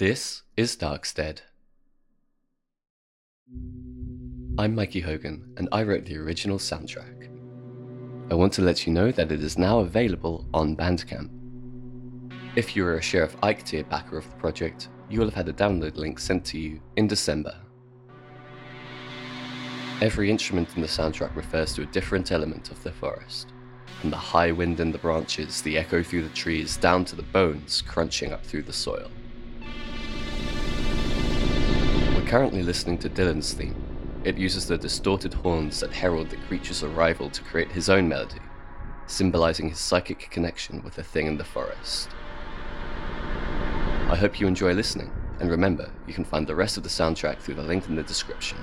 This is Darkstead. I'm Mikey Hogan, and I wrote the original soundtrack. I want to let you know that it is now available on Bandcamp. If you are a Sheriff Ike tier backer of the project, you will have had a download link sent to you in December. Every instrument in the soundtrack refers to a different element of the forest, from the high wind in the branches, the echo through the trees, down to the bones crunching up through the soil. Currently listening to Dylan's theme. It uses the distorted horns that herald the creature's arrival to create his own melody, symbolizing his psychic connection with the thing in the forest. I hope you enjoy listening, and remember, you can find the rest of the soundtrack through the link in the description.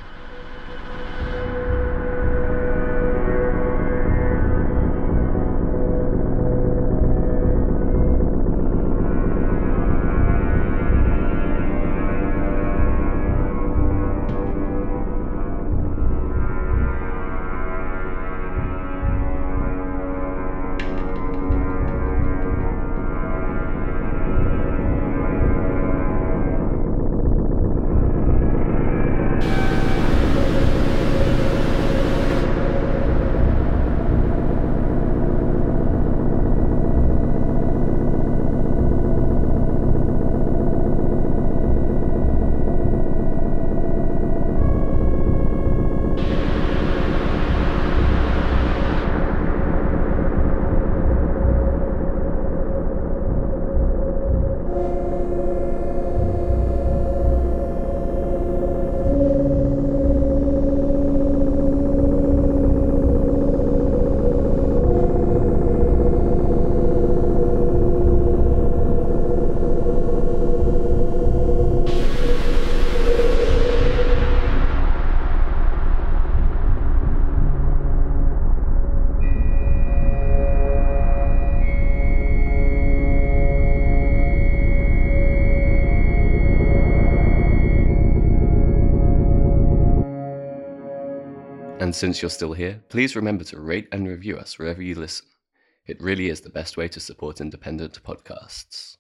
And since you're still here, please remember to rate and review us wherever you listen. It really is the best way to support independent podcasts.